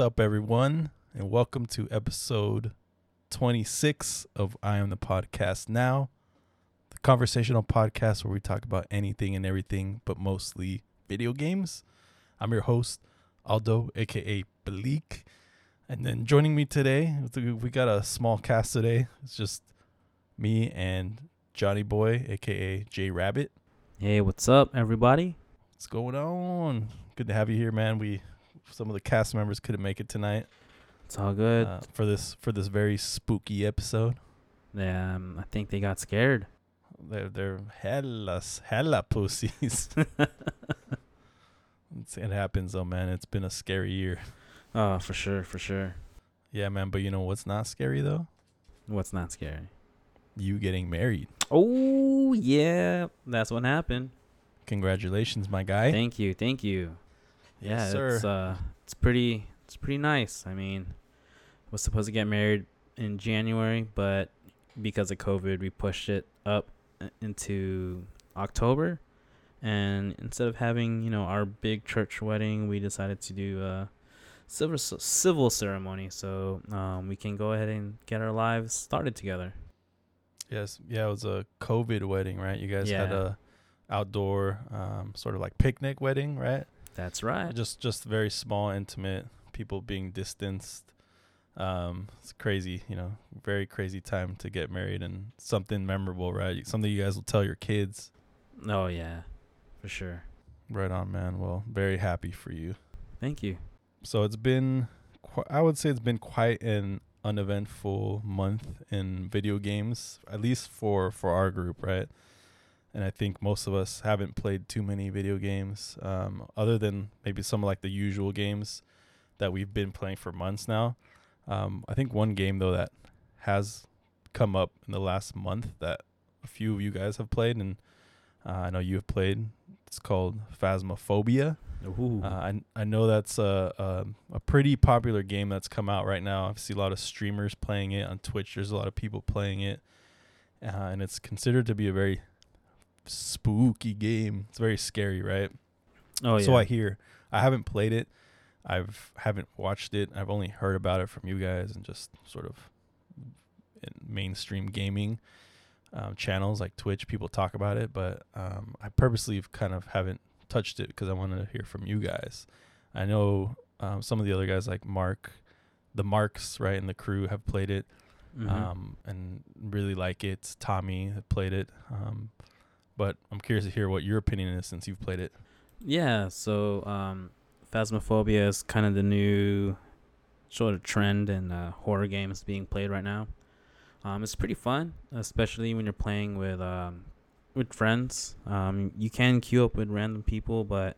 up, everyone, and welcome to episode 26 of I Am the Podcast Now, the conversational podcast where we talk about anything and everything, but mostly video games. I'm your host, Aldo, aka Bleak. And then joining me today, we got a small cast today. It's just me and Johnny Boy, aka J Rabbit. Hey, what's up, everybody? What's going on? Good to have you here, man. We some of the cast members couldn't make it tonight It's all good. uh, for this for this very spooky episode. yeah, um, I think they got scared. They're they're hella hella pussies. It happens though, man. It's been a scary year. oh, for sure, for sure. Yeah, man. But you know what's not scary though? What's not scary? You getting married. Oh, yeah, that's what happened. Congratulations, my guy. Thank you, thank you. Yeah, Yes, it's uh, it's pretty, it's pretty nice. I mean, was supposed to get married in January, but because of COVID, we pushed it up uh, into October. And instead of having, you know, our big church wedding, we decided to do a civil civil ceremony, so um, we can go ahead and get our lives started together. Yes, yeah. It was a COVID wedding, right? You guys had a outdoor, um, sort of like picnic wedding, right? That's right. Just just very small, intimate. People being distanced. Um, it's crazy, you know, very crazy time to get married and something memorable, right? Something you guys will tell your kids. Oh yeah, for sure. Right on, man. Well, very happy for you. Thank you. So it's been, qu- I would say it's been quite an uneventful month in video games, at least for for our group, right? And I think most of us haven't played too many video games, um, other than maybe some of like the usual games that we've been playing for months now. Um, I think one game though that has come up in the last month that a few of you guys have played, and uh, I know you have played. It's called Phasmophobia. Ooh. Uh, I I know that's a, a a pretty popular game that's come out right now. I see a lot of streamers playing it on Twitch. There's a lot of people playing it, uh, and it's considered to be a very spooky game. It's very scary, right? oh yeah. So I hear. I haven't played it. I've haven't watched it. I've only heard about it from you guys and just sort of in mainstream gaming um, channels like Twitch. People talk about it, but um, I purposely kind of haven't touched it because I wanted to hear from you guys. I know um, some of the other guys like Mark, the Marks, right, and the crew have played it Mhm. um, and really like it. Tommy played it, um, but I'm curious to hear what your opinion is since you've played it. Yeah, so um, Phasmophobia is kind of the new sort of trend in uh, horror games being played right now. Um, it's pretty fun, especially when you're playing with um, with friends. Um, you can queue up with random people, but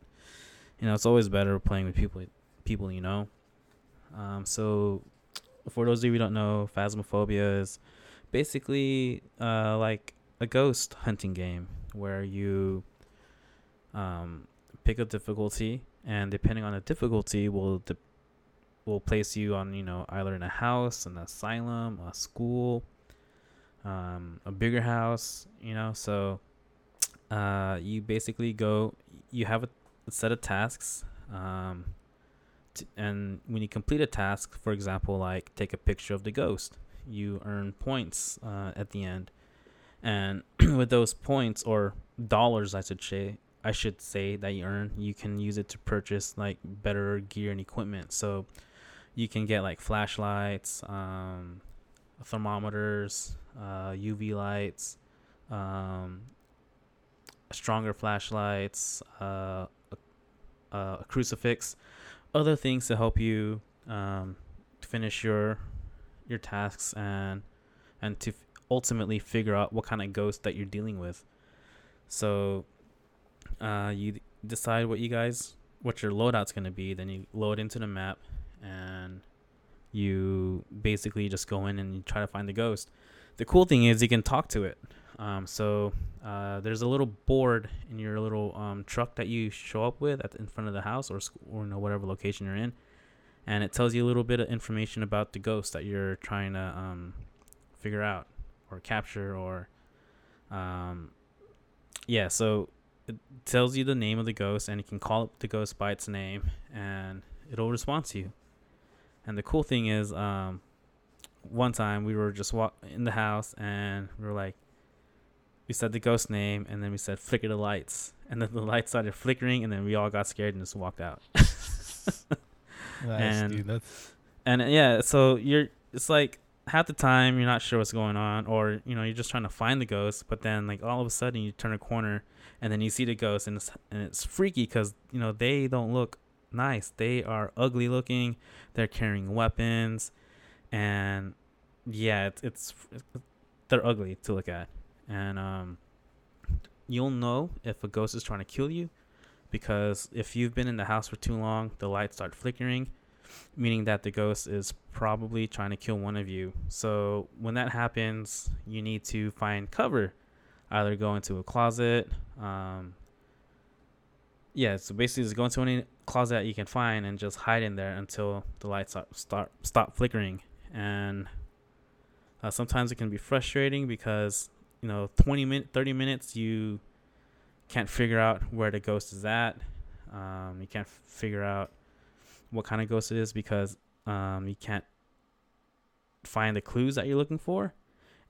you know it's always better playing with people people you know. Um, so, for those of you who don't know, Phasmophobia is basically uh, like a ghost hunting game where you um, pick a difficulty, and depending on the difficulty, will de- will place you on you know either in a house, an asylum, a school, um, a bigger house. You know, so uh, you basically go. You have a, set of tasks. Um, t- and when you complete a task, for example, like take a picture of the ghost, you earn points uh, at the end. And with those points or dollars, I should say, I should say that you earn, you can use it to purchase like better gear and equipment. So you can get like flashlights, um, thermometers, uh, UV lights, um, stronger flashlights, uh, a, a crucifix, other things to help you um, finish your your tasks and and to ultimately figure out what kind of ghost that you're dealing with. So uh, you decide what you guys what your loadout's gonna be. Then you load into the map, and you basically just go in and you try to find the ghost. The cool thing is you can talk to it. Um, so uh, there's a little board in your little um, truck that you show up with at the, in front of the house or or you know whatever location you're in, and it tells you a little bit of information about the ghost that you're trying to um, figure out or capture or um, yeah. So it tells you the name of the ghost, and you can call up the ghost by its name, and it'll respond to you. And the cool thing is, um, one time we were just walk in the house, and we were like, we said the ghost name, and then we said flicker the lights, and then the lights started flickering, and then we all got scared and just walked out. Nice, And- dude. And yeah, so you're it's like half the time you're not sure what's going on, or you know you're just trying to find the ghost, but then like all of a sudden you turn a corner and then you see the ghost, and it's and it's freaky because you know they don't look nice. They are ugly looking. They're carrying weapons, and yeah, it's it's they're ugly to look at, and um, you'll know if a ghost is trying to kill you because if you've been in the house for too long, the lights start flickering meaning that the ghost is probably trying to kill one of you. So when that happens, you need to find cover, either go into a closet. Um, yeah, so basically just go into any closet that you can find and just hide in there until the lights start start stop flickering. And uh, sometimes it can be frustrating because you know 20 minutes, 30 minutes you can't figure out where the ghost is at. Um, you can't figure out what kind of ghost it is because um, you can't find the clues that you're looking for.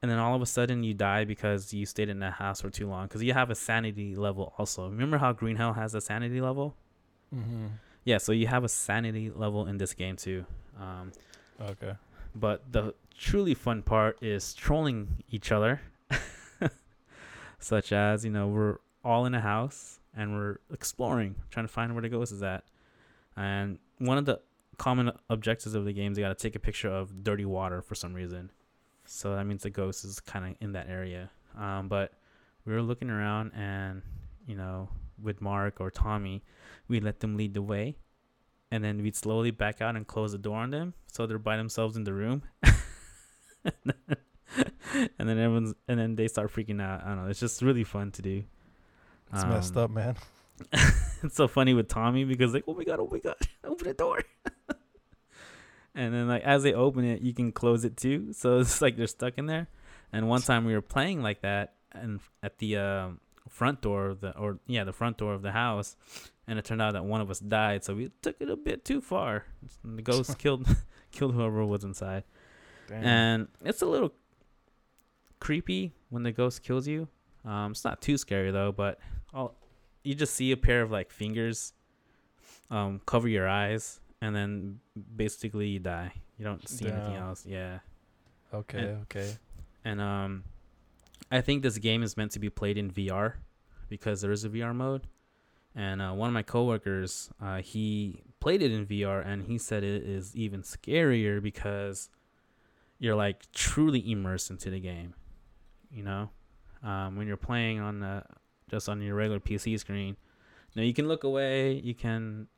And then all of a sudden you die because you stayed in that house for too long. Because you have a sanity level also. Remember how Green Hell has a sanity level? mm-hmm. Yeah, so you have a sanity level in this game too. Um, okay. but the truly fun part is trolling each other. Such as, you know, we're all in a house and we're exploring, trying to find where the ghost is at. And one of the common objectives of the game is you got to take a picture of dirty water for some reason. So that means the ghost is kind of in that area. Um, but we were looking around and, you know, with Mark or Tommy, we let them lead the way. And then we'd slowly back out and close the door on them so they're by themselves in the room. and then everyone's and then they start freaking out. I don't know. It's just really fun to do. It's messed Um, up, man. it's so funny with Tommy because like, oh my god, oh my god, open the door. and then like as they open it, you can close it too. So it's like they're stuck in there. And one time we were playing like that, and at the um, front door of the or yeah the front door of the house, and it turned out that one of us died. So we took it a bit too far. The ghost killed killed whoever was inside. Damn. And it's a little creepy when the ghost kills you. Um, it's not too scary though, but all you just see a pair of like fingers um, cover your eyes, and then basically you die. You don't see anything else. Yeah, okay, and- okay. and um, I think this game is meant to be played in VR because there is a VR mode. And uh, one of my coworkers, uh, he played it in VR, and he said it is even scarier because you're like truly immersed into the game. You know, um, when you're playing on the just on your regular PC screen, now you can look away, you can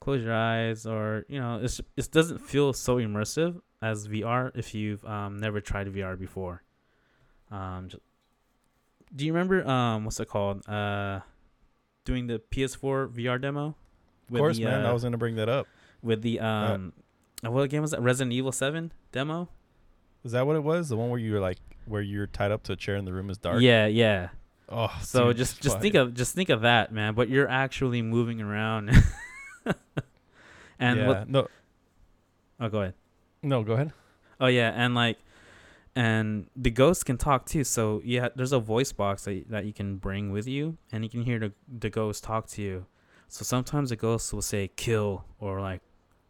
close your eyes, or you know, it's it doesn't feel so immersive as VR if you've um, never tried VR before. Um, ju- do you remember um, what's it called? Uh, doing the PS4 VR demo. Of course, the, man. I uh, was gonna bring that up. with the um, uh, what game was that? Resident Evil Seven demo. Is that what it was? The one where you were like, where you're tied up to a chair and the room is dark. Yeah, yeah. Oh, So dude, just just think of just think of that, man. But you're actually moving around. and yeah. what? no, Oh, go ahead. no. Go ahead. Oh yeah, and like, and the ghost can talk too. So yeah, there's a voice box that that you can bring with you, and you can hear the the ghost talk to you. So sometimes the ghost will say "kill" or like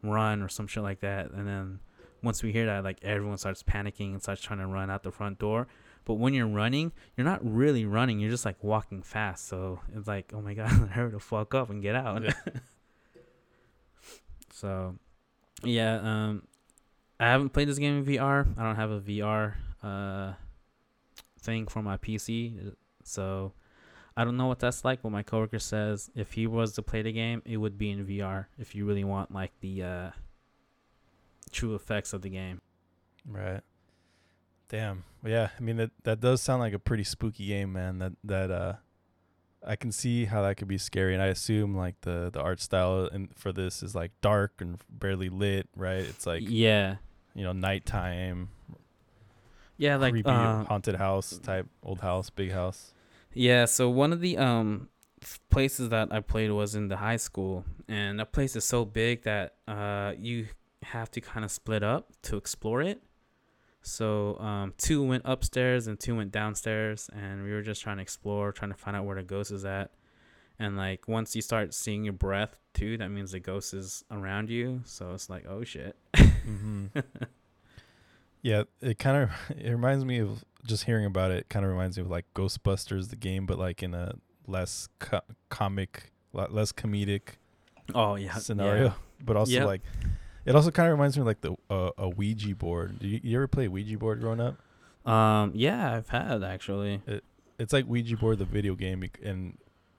"run" or some shit like that, and then once we hear that, like everyone starts panicking and starts trying to run out the front door. But when you're running, you're not really running. You're just like walking fast. So it's like, oh my god, hurry the fuck up and get out. Yeah. so, yeah, um, I haven't played this game in VR. I don't have a VR uh thing for my PC, so I don't know what that's like. But my coworker says if he was to play the game, it would be in VR. If you really want like the uh true effects of the game. Right. Damn. Yeah. I mean that that does sound like a pretty spooky game, man. That that uh, I can see how that could be scary, and I assume like the the art style and for this is like dark and barely lit, right? It's like yeah, you know nighttime, yeah, like creepy uh, haunted house type, old house, big house. Yeah, so one of the um places that I played was in the high school, and that place is so big that uh, you have to kind of split up to explore it. So um, two went upstairs and two went downstairs, and we were just trying to explore, trying to find out where the ghost is at. And like once you start seeing your breath too, that means the ghost is around you. So it's like, oh shit. Mm-hmm. yeah, it kind of it reminds me of just hearing about it. Kind of reminds me of like Ghostbusters, the game, but like in a less co- comic, less comedic. Oh yeah, scenario, yeah. but also yep. like it also kind of reminds me of like the uh, a Ouija board. Do you, you ever play Ouija board growing up? Um, yeah, I've had actually. It, it's like Ouija board, the video game, and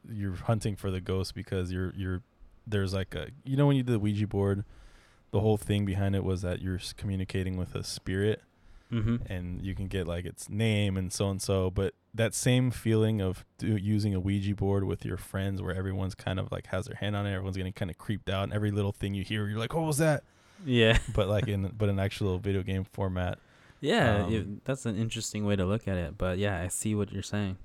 you're hunting for the ghost because you're you're there's like a you know when you did the Ouija board, the whole thing behind it was that you're communicating with a spirit, mm-hmm. and you can get like its name and so and so. But that same feeling of do, using a Ouija board with your friends, where everyone's kind of like has their hand on it, everyone's getting kind of creeped out, and every little thing you hear, you're like, "What was that?" Yeah. but like in but an actual video game format. Yeah, um, it, that's an interesting way to look at it. But yeah, I see what you're saying.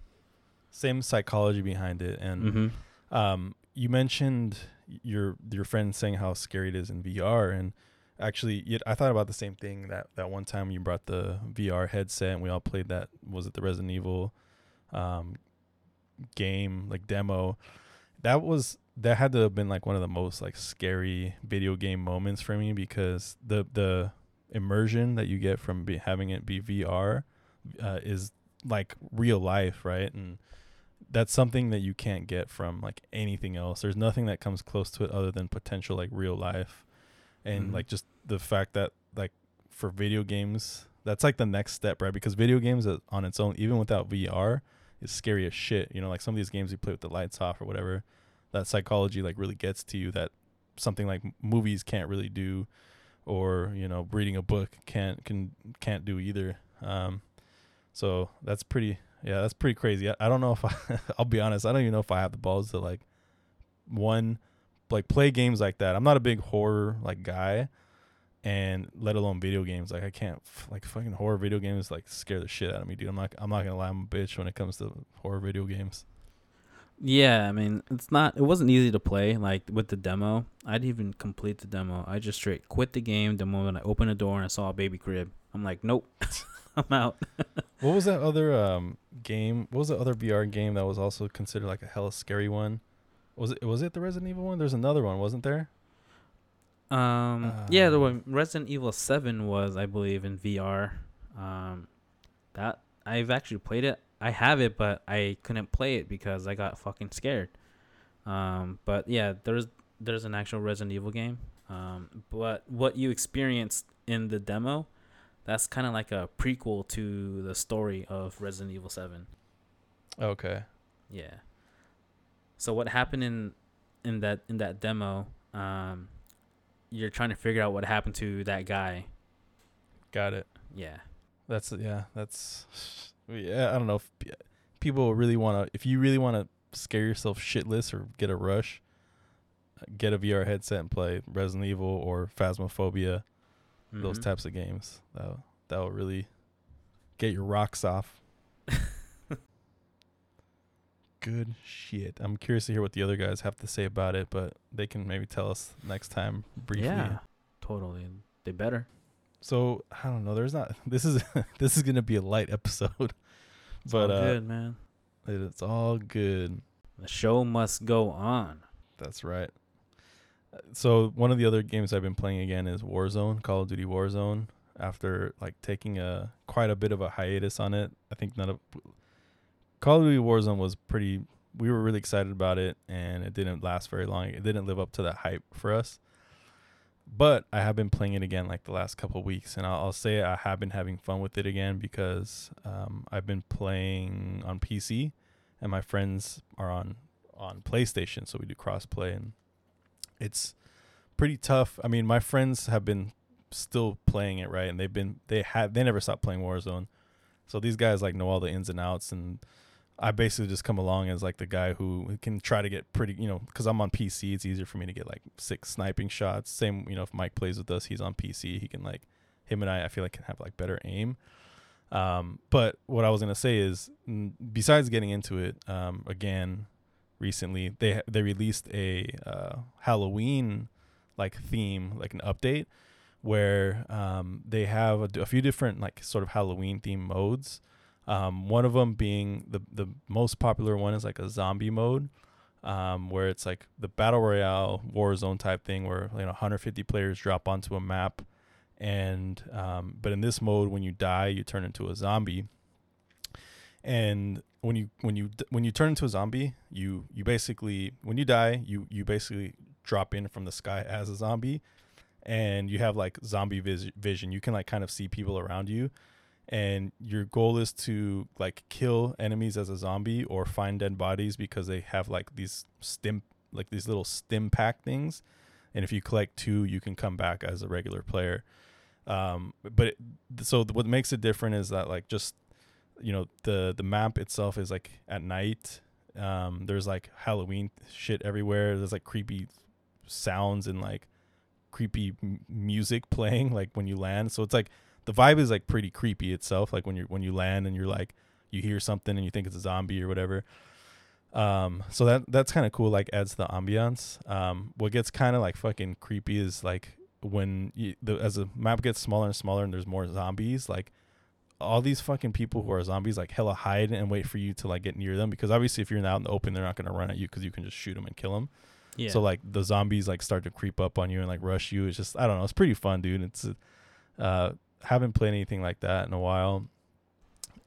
Same psychology behind it, and mm-hmm. um, you mentioned your your friend saying how scary it is in VR, and actually, I thought about the same thing that that one time you brought the VR headset, and we all played that. Was it the Resident Evil um, game like demo? That was that had to have been like one of the most like scary video game moments for me because the the immersion that you get from be, having it be VR uh, is like real life, right? And that's something that you can't get from like anything else. There's nothing that comes close to it other than potential like real life. And mm-hmm. like just the fact that like for video games, that's like the next step, right? Because video games on its own, even without VR, is scary as shit. You know, like some of these games you play with the lights off or whatever that psychology like really gets to you that something like movies can't really do or you know reading a book can't can can't do either. Um so that's pretty yeah that's pretty crazy. I, I don't know if i i'll be honest i don't even know if i have the balls to like one like play games like that. I'm not a big horror like guy and let alone video games. Like i can't like fucking horror video games like scare the shit out of me dude. I'm not i'm not gonna lie i'm a bitch when it comes to horror video games yeah, I mean, it's not. It wasn't easy to play. Like with the demo, I'd even complete the demo. I just straight quit the game the moment I opened the door and I saw a baby crib. I'm like, nope, I'm out. what was that other um game? What was the other VR game that was also considered like a hella scary one? Was it was it the Resident Evil one? There's another one, wasn't there? Um, uh, yeah, the one Resident Evil Seven was, I believe, in VR. Um, that I've actually played it. I have it, but I couldn't play it because I got fucking scared. Um, but yeah, there's there's an actual Resident Evil game. Um, but what you experienced in the demo, that's kind of like a prequel to the story of Resident Evil Seven. Okay. Yeah. So what happened in in that in that demo? Um, you're trying to figure out what happened to that guy. Got it. Yeah. That's yeah. That's yeah, I don't know if people really want to. If you really want to scare yourself shitless or get a rush, get a VR headset and play Resident Evil or Phasmophobia, mm-hmm. those types of games. That that will really get your rocks off. Good shit. I'm curious to hear what the other guys have to say about it, but they can maybe tell us next time briefly. Yeah, totally. They better. So I don't know. There's not. This is this is gonna be a light episode, it's but uh, good man. It's all good. The show must go on. That's right. So one of the other games I've been playing again is Warzone, Call of Duty Warzone. After like taking a quite a bit of a hiatus on it, I think none of Call of Duty Warzone was pretty. We were really excited about it, and it didn't last very long. It didn't live up to that hype for us but I have been playing it again like the last couple weeks, and I'll, I'll, say I have been having fun with it again because um, I've been playing on PC, and my friends are on on PlayStation, so we do crossplay, and it's pretty tough. I mean, my friends have been still playing it right, and they've been they had they never stopped playing Warzone, so these guys like know all the ins and outs and I basically just come along as like the guy who can try to get pretty, you know, because I'm on PC. It's easier for me to get like six sniping shots. Same, you know, if Mike plays with us, he's on PC. He can like him and I. I feel like can have like better aim. Um, but what I was gonna say is, besides getting into it, um, again, recently. They they released a uh, Halloween like theme, like an update where um, they have a, a, few different like sort of Halloween theme modes. Um, one of them being the the most popular one is like a zombie mode, um, where it's like the battle royale Warzone type thing, where you know 150 players drop onto a map, and um, but in this mode, when you die, you turn into a zombie. And when you when you when you turn into a zombie, you you basically when you die, you you basically drop in from the sky as a zombie and you have like zombie vis- vision. You can like kind of see people around you, and your goal is to like kill enemies as a zombie or find dead bodies because they have like these stim like these little stim pack things, and if you collect two, you can come back as a regular player. Um, but it, so what makes it different is that like just you know the the map itself is like at night. Um, there's like Halloween shit everywhere. There's like creepy sounds and like creepy m- music playing like when you land. So it's like the vibe is like pretty creepy itself. Like when you when you land and you're like you hear something and you think it's a zombie or whatever. Um, so that that's kind of cool. Like adds the ambiance. Um, what gets kind of like fucking creepy is like when you, the as the map gets smaller and smaller and there's more zombies. Like all these fucking people who are zombies like hella hide and wait for you to like get near them because obviously if you're out in the open they're not gonna run at you because you can just shoot them and kill them. Yeah. So like the zombies like start to creep up on you and like rush you. It's just I don't know. It's pretty fun, dude. It's uh haven't played anything like that in a while.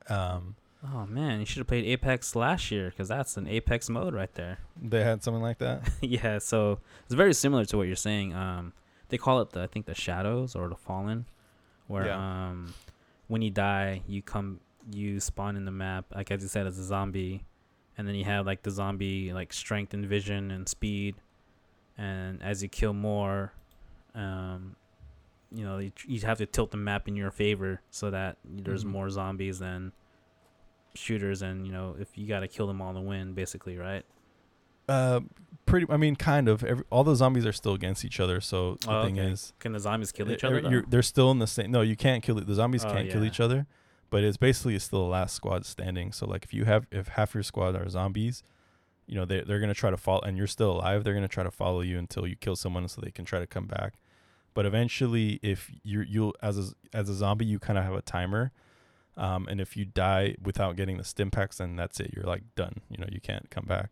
Um. Oh man, you should have played Apex last year because that's an Apex mode right there. They had something like that. yeah, so it's very similar to what you're saying. Um, they call it the I think the Shadows or the Fallen, where yeah. um, when you die, you come you spawn in the map like as you said as a zombie, and then you have like the zombie like strength and vision and speed and as you kill more um you know you, you have to tilt the map in your favor so that there's mm-hmm. more zombies than shooters and you know if you got to kill them all to win basically right uh pretty i mean kind of every, all the zombies are still against each other so the oh, thing okay. is can the zombies kill each other they're still in the same no you can't kill it the zombies oh, can't yeah. kill each other but it's basically it's still the last squad standing. So like if you have if half your squad are zombies, you know they they're gonna try to follow, and you're still alive. They're gonna try to follow you until you kill someone, so they can try to come back. But eventually, if you're you as a, as a zombie, you kind of have a timer, um, and if you die without getting the stim packs, then that's it. You're like done. You know you can't come back.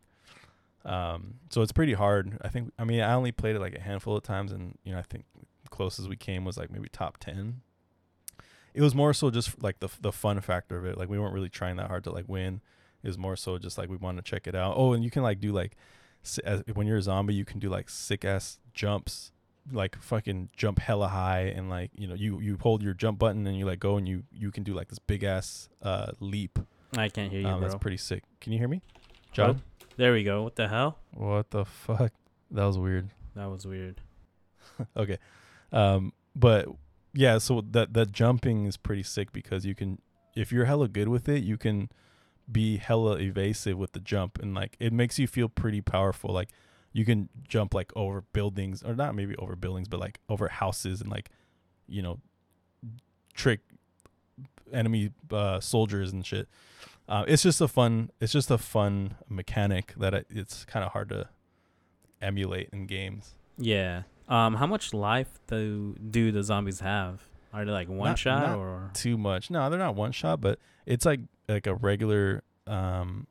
Um, so it's pretty hard. I think. I mean, I only played it like a handful of times, and you know I think closest we came was like maybe top ten it was more so just like the the fun factor of it. Like we weren't really trying that hard to like win. It was more so just like we wanted to check it out. Oh, and you can like do like as, when you're a zombie, you can do like sick ass jumps, like fucking jump hella high, and like you know you you hold your jump button and you let go, and you you can do like this big ass uh leap. I can't hear you. Um, that's pretty sick. Can you hear me, John? Oh, there we go. What the hell? What the fuck? That was weird. That was weird. okay, um, but yeah, so that that jumping is pretty sick because you can if you're hella good with it, you can be hella evasive with the jump and like it makes you feel pretty powerful. Like you can jump like over buildings or not maybe over buildings, but like over houses and like you know trick enemy uh, soldiers and shit. Uh, it's just a fun. It's just a fun mechanic that it's kind of hard to emulate in games. Yeah, um, how much life do do the zombies have? Are they like one not, shot not or too much? No, they're not one shot, but it's like like a regular um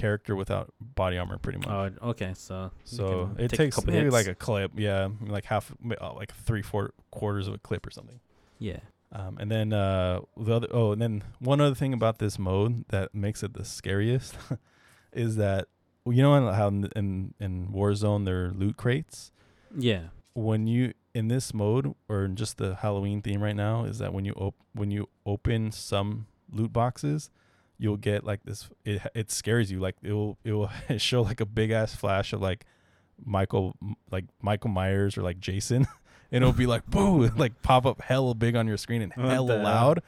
character without body armor, pretty much. Oh, okay. So so it takes maybe hits. like a clip, yeah, like half, uh, like three, four quarters of a clip or something. Yeah. Um, and then uh, the other oh, and then one other thing about this mode that makes it the scariest is that you know how in in, in Warzone there are loot crates. Yeah. When you in this mode or in just the Halloween theme right now is that when you op- when you open some loot boxes, you'll get like this. It it scares you. Like it will it will show like a big ass flash of like Michael like Michael Myers or like Jason, and it'll be like boom, like pop up hella big on your screen and hella loud,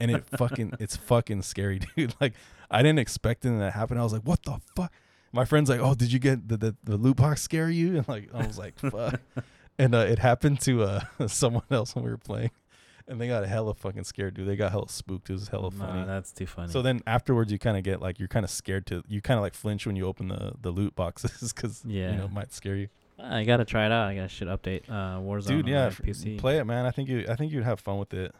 and it fucking it's fucking scary, dude. Like I didn't expect it to happen. I was like, what the fuck? my friend's like, "Oh, did you get the the, the loot box scare you?" And like I was like, "Fuck." and uh, it happened to uh, someone else when we were playing, and they got hella fucking scared, dude. They got hella spooked. It was hella Nah, funny. that's too funny. So then afterwards, you kind of get like you're kind of scared to you kind of like flinch when you open the the loot boxes because you Yeah. know it might scare you. I gotta try it out. I gotta should update uh, Warzone Dude, on yeah, f- PC. play it, man. I think you I think you'd have fun with it,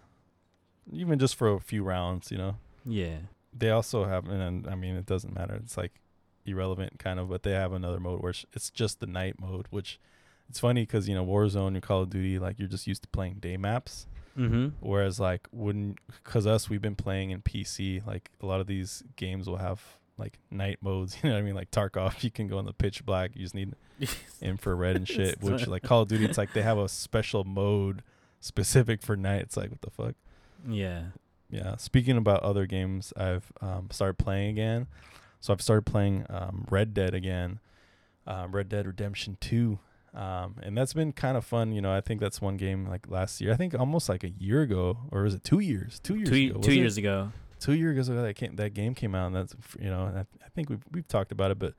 even just for a few rounds. You know, Yeah. they also have, and I mean, it doesn't matter. It's like irrelevant kind of, but they have another mode where it's- it's just the night mode, which it's funny because you know Warzone, your Call of Duty, like you're just used to playing day maps. Mm-hmm. Whereas like when because us we've been playing in PC, like a lot of these games will have like night modes. You know what I mean? Like Tarkov, you can go in the pitch black. You just need infrared and shit. Which like Call of Duty, it's like they have a special mode specific for night. It's like what the fuck. yeah. Yeah. Speaking about other games, I've um, started playing again. So I've started playing um, Red Dead again, um, Red Dead Redemption Two, um, and that's been kind of fun. You know, I think that's one game like last year. I think almost like a year ago, or was it two years? Two years Two, ago. two was it? years ago. Two years ago that came that game came out, and that's you know, and I, I think we've we've talked about it, but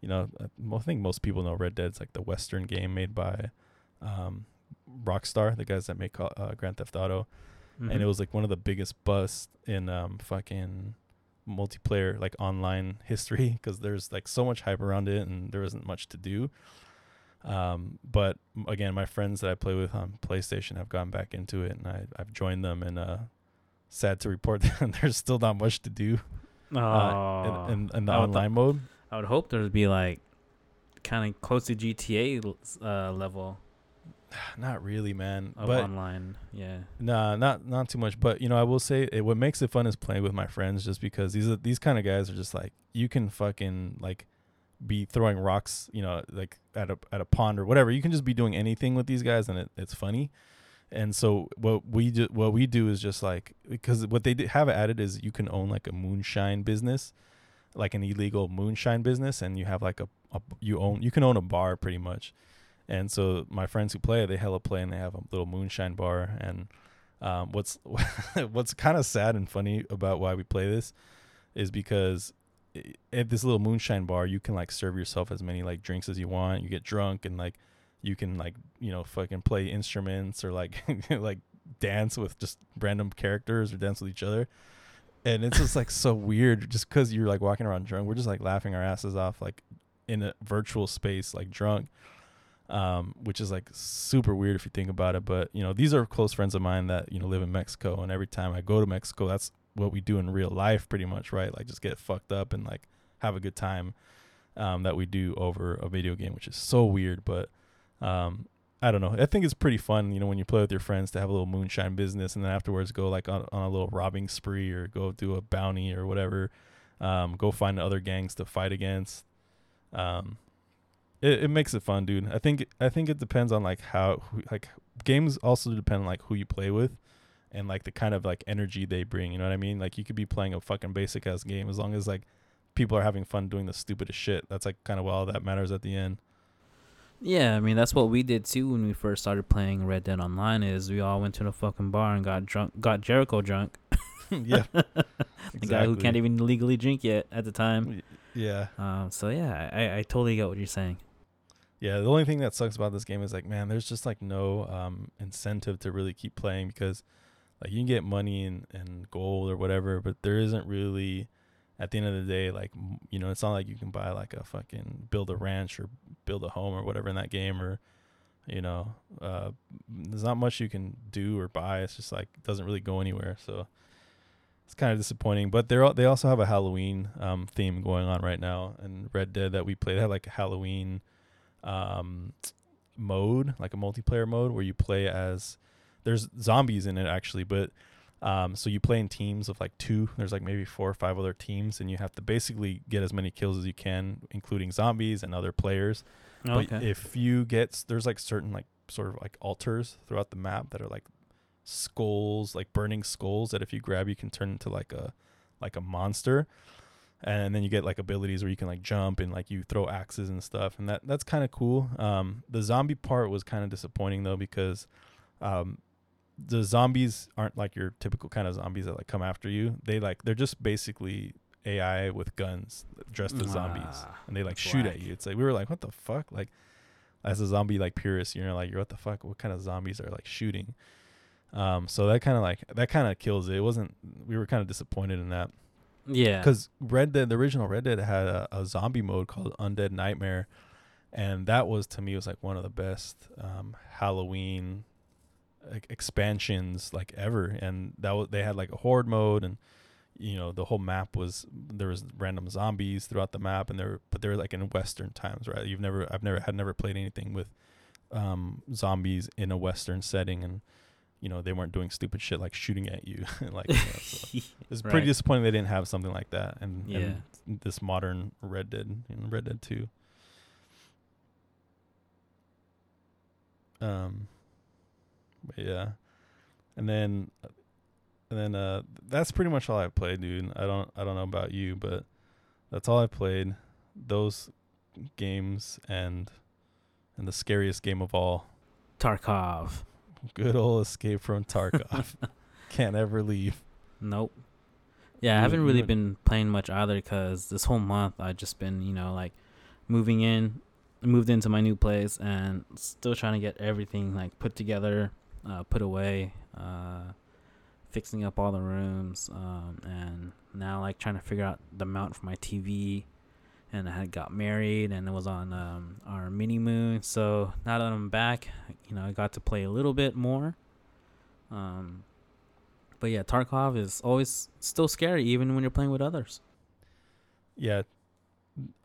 you know, I, I think most people know Red Dead's like the Western game made by um, Rockstar, the guys that make uh, Grand Theft Auto and Mhm. it was like one of the biggest busts in um fucking multiplayer like online history because there's like so much hype around it and there isn't much to do um but again my friends that i play with on playstation have gone back into it and I, i've joined them and uh sad to report that there's still not much to do uh, in, in, in the I online mode I would hope there'd be like kind of close to GTA uh, level not really man of but online. Yeah. Nah, not not too much. But you know, I will say it, what makes it fun is playing with my friends, just because these are these kind of guys are just like you can fucking like be throwing rocks, you know, like at a at a pond or whatever. You can just be doing anything with these guys, and it, it's funny. And so what we do, what we do is just like because what they have added is you can own like a moonshine business, like an illegal moonshine business, and you have like a, a you own you can own a bar pretty much. And so my friends who play, they hella play, and they have a little moonshine bar. And um, what's what's kind of sad and funny about why we play this is because at this little moonshine bar, you can like serve yourself as many like drinks as you want. You get drunk and like you can like you know fucking play instruments or like like dance with just random characters or dance with each other. And it's just like so weird, just because you're like walking around drunk. We're just like laughing our asses off, like in a virtual space, like drunk um, which is like super weird if you think about it. But you know, these are close friends of mine that you know live in Mexico, and every time I go to Mexico, that's what we do in real life, pretty much, right? Like just get fucked up and like have a good time. Um, that we do over a video game, which is so weird, but um, I don't know. I think it's pretty fun, you know, when you play with your friends to have a little moonshine business, and then afterwards go like on, on a little robbing spree or go do a bounty or whatever. Um, go find other gangs to fight against. Um, it, it makes it fun, dude. I think I think it depends on like how like games also depend on like who you play with and like the kind of like energy they bring. You know what I mean? Like you could be playing a fucking basic ass game as long as like people are having fun doing the stupidest shit. That's like kind of all that matters at the end. Yeah, I mean that's what we did too when we first started playing Red Dead Online. Is we all went to the fucking bar and got drunk, got Jericho drunk, yeah, the guy who can't even legally drink yet at the time. Yeah, Um, so yeah, I, I totally get what you're saying. yeah. The only thing that sucks about this game is like, man, there's just like no um incentive to really keep playing because like you can get money and and gold or whatever, but there isn't really at the end of the day like you know it's not like you can buy like a fucking build a ranch or build a home or whatever in that game or you know uh there's not much you can do or buy. It's just like it doesn't really go anywhere. So it's kind of disappointing but they're they also have a halloween um theme going on right now and red dead that we play they have like a halloween um mode like a multiplayer mode where you play as there's zombies in it actually but um, so you play in teams of like two. There's like maybe four or five other teams, and you have to basically get as many kills as you can, including zombies and other players. But Okay. if you get there's like certain like sort of like altars throughout the map that are like skulls, like burning skulls that if you grab you can turn into like a like a monster. And then you get like abilities where you can like jump and like you throw axes and stuff, and that that's kind of cool. Um, the zombie part was kind of disappointing though because um, the zombies aren't like your typical kind of zombies that like come after you. They like they're just basically AI with guns dressed as zombies, Ah, and they like shoot at you. It's like we were like, what the fuck? Like as a zombie like purist, you're like, you're what the fuck? What kind of zombies are like shooting? Um, so that kind of like that kind of kills it. It wasn't. We were kind of disappointed in that Yeah. because Red Dead, the original Red Dead, had a, a zombie mode called Undead Nightmare, and that was to me was like one of the best um, Halloween like, expansions like ever. And that was they had like a horde mode, and you know the whole map was there was random zombies throughout the map, and they were but they were like in Western times, right? You've never I've never had never played anything with um, zombies in a Western setting, and you know they weren't doing stupid shit like shooting at you, like. You know, so it's pretty disappointing they didn't have something like that, and, Yeah. and this modern Red Dead, know, Red Dead Two. Um, but yeah, and then, and then uh, that's pretty much all I played, dude. I don't, I don't know about you, but that's all I played. Those games and and the scariest game of all, Tarkov. good old Escape from Tarkov. Can't ever leave. Nope. Yeah, I haven't really been playing much either because this whole month I've just been, you know, like moving in, moved into my new place and still trying to get everything like put together, uh, put away, uh, fixing up all the rooms, um, and now like trying to figure out the mount for my TV. And I had got married and it was on um, our mini moon. So now that I'm back, you know, I got to play a little bit more. Um, but yeah, Tarkov is always still scary, even when you're playing with others. Yeah,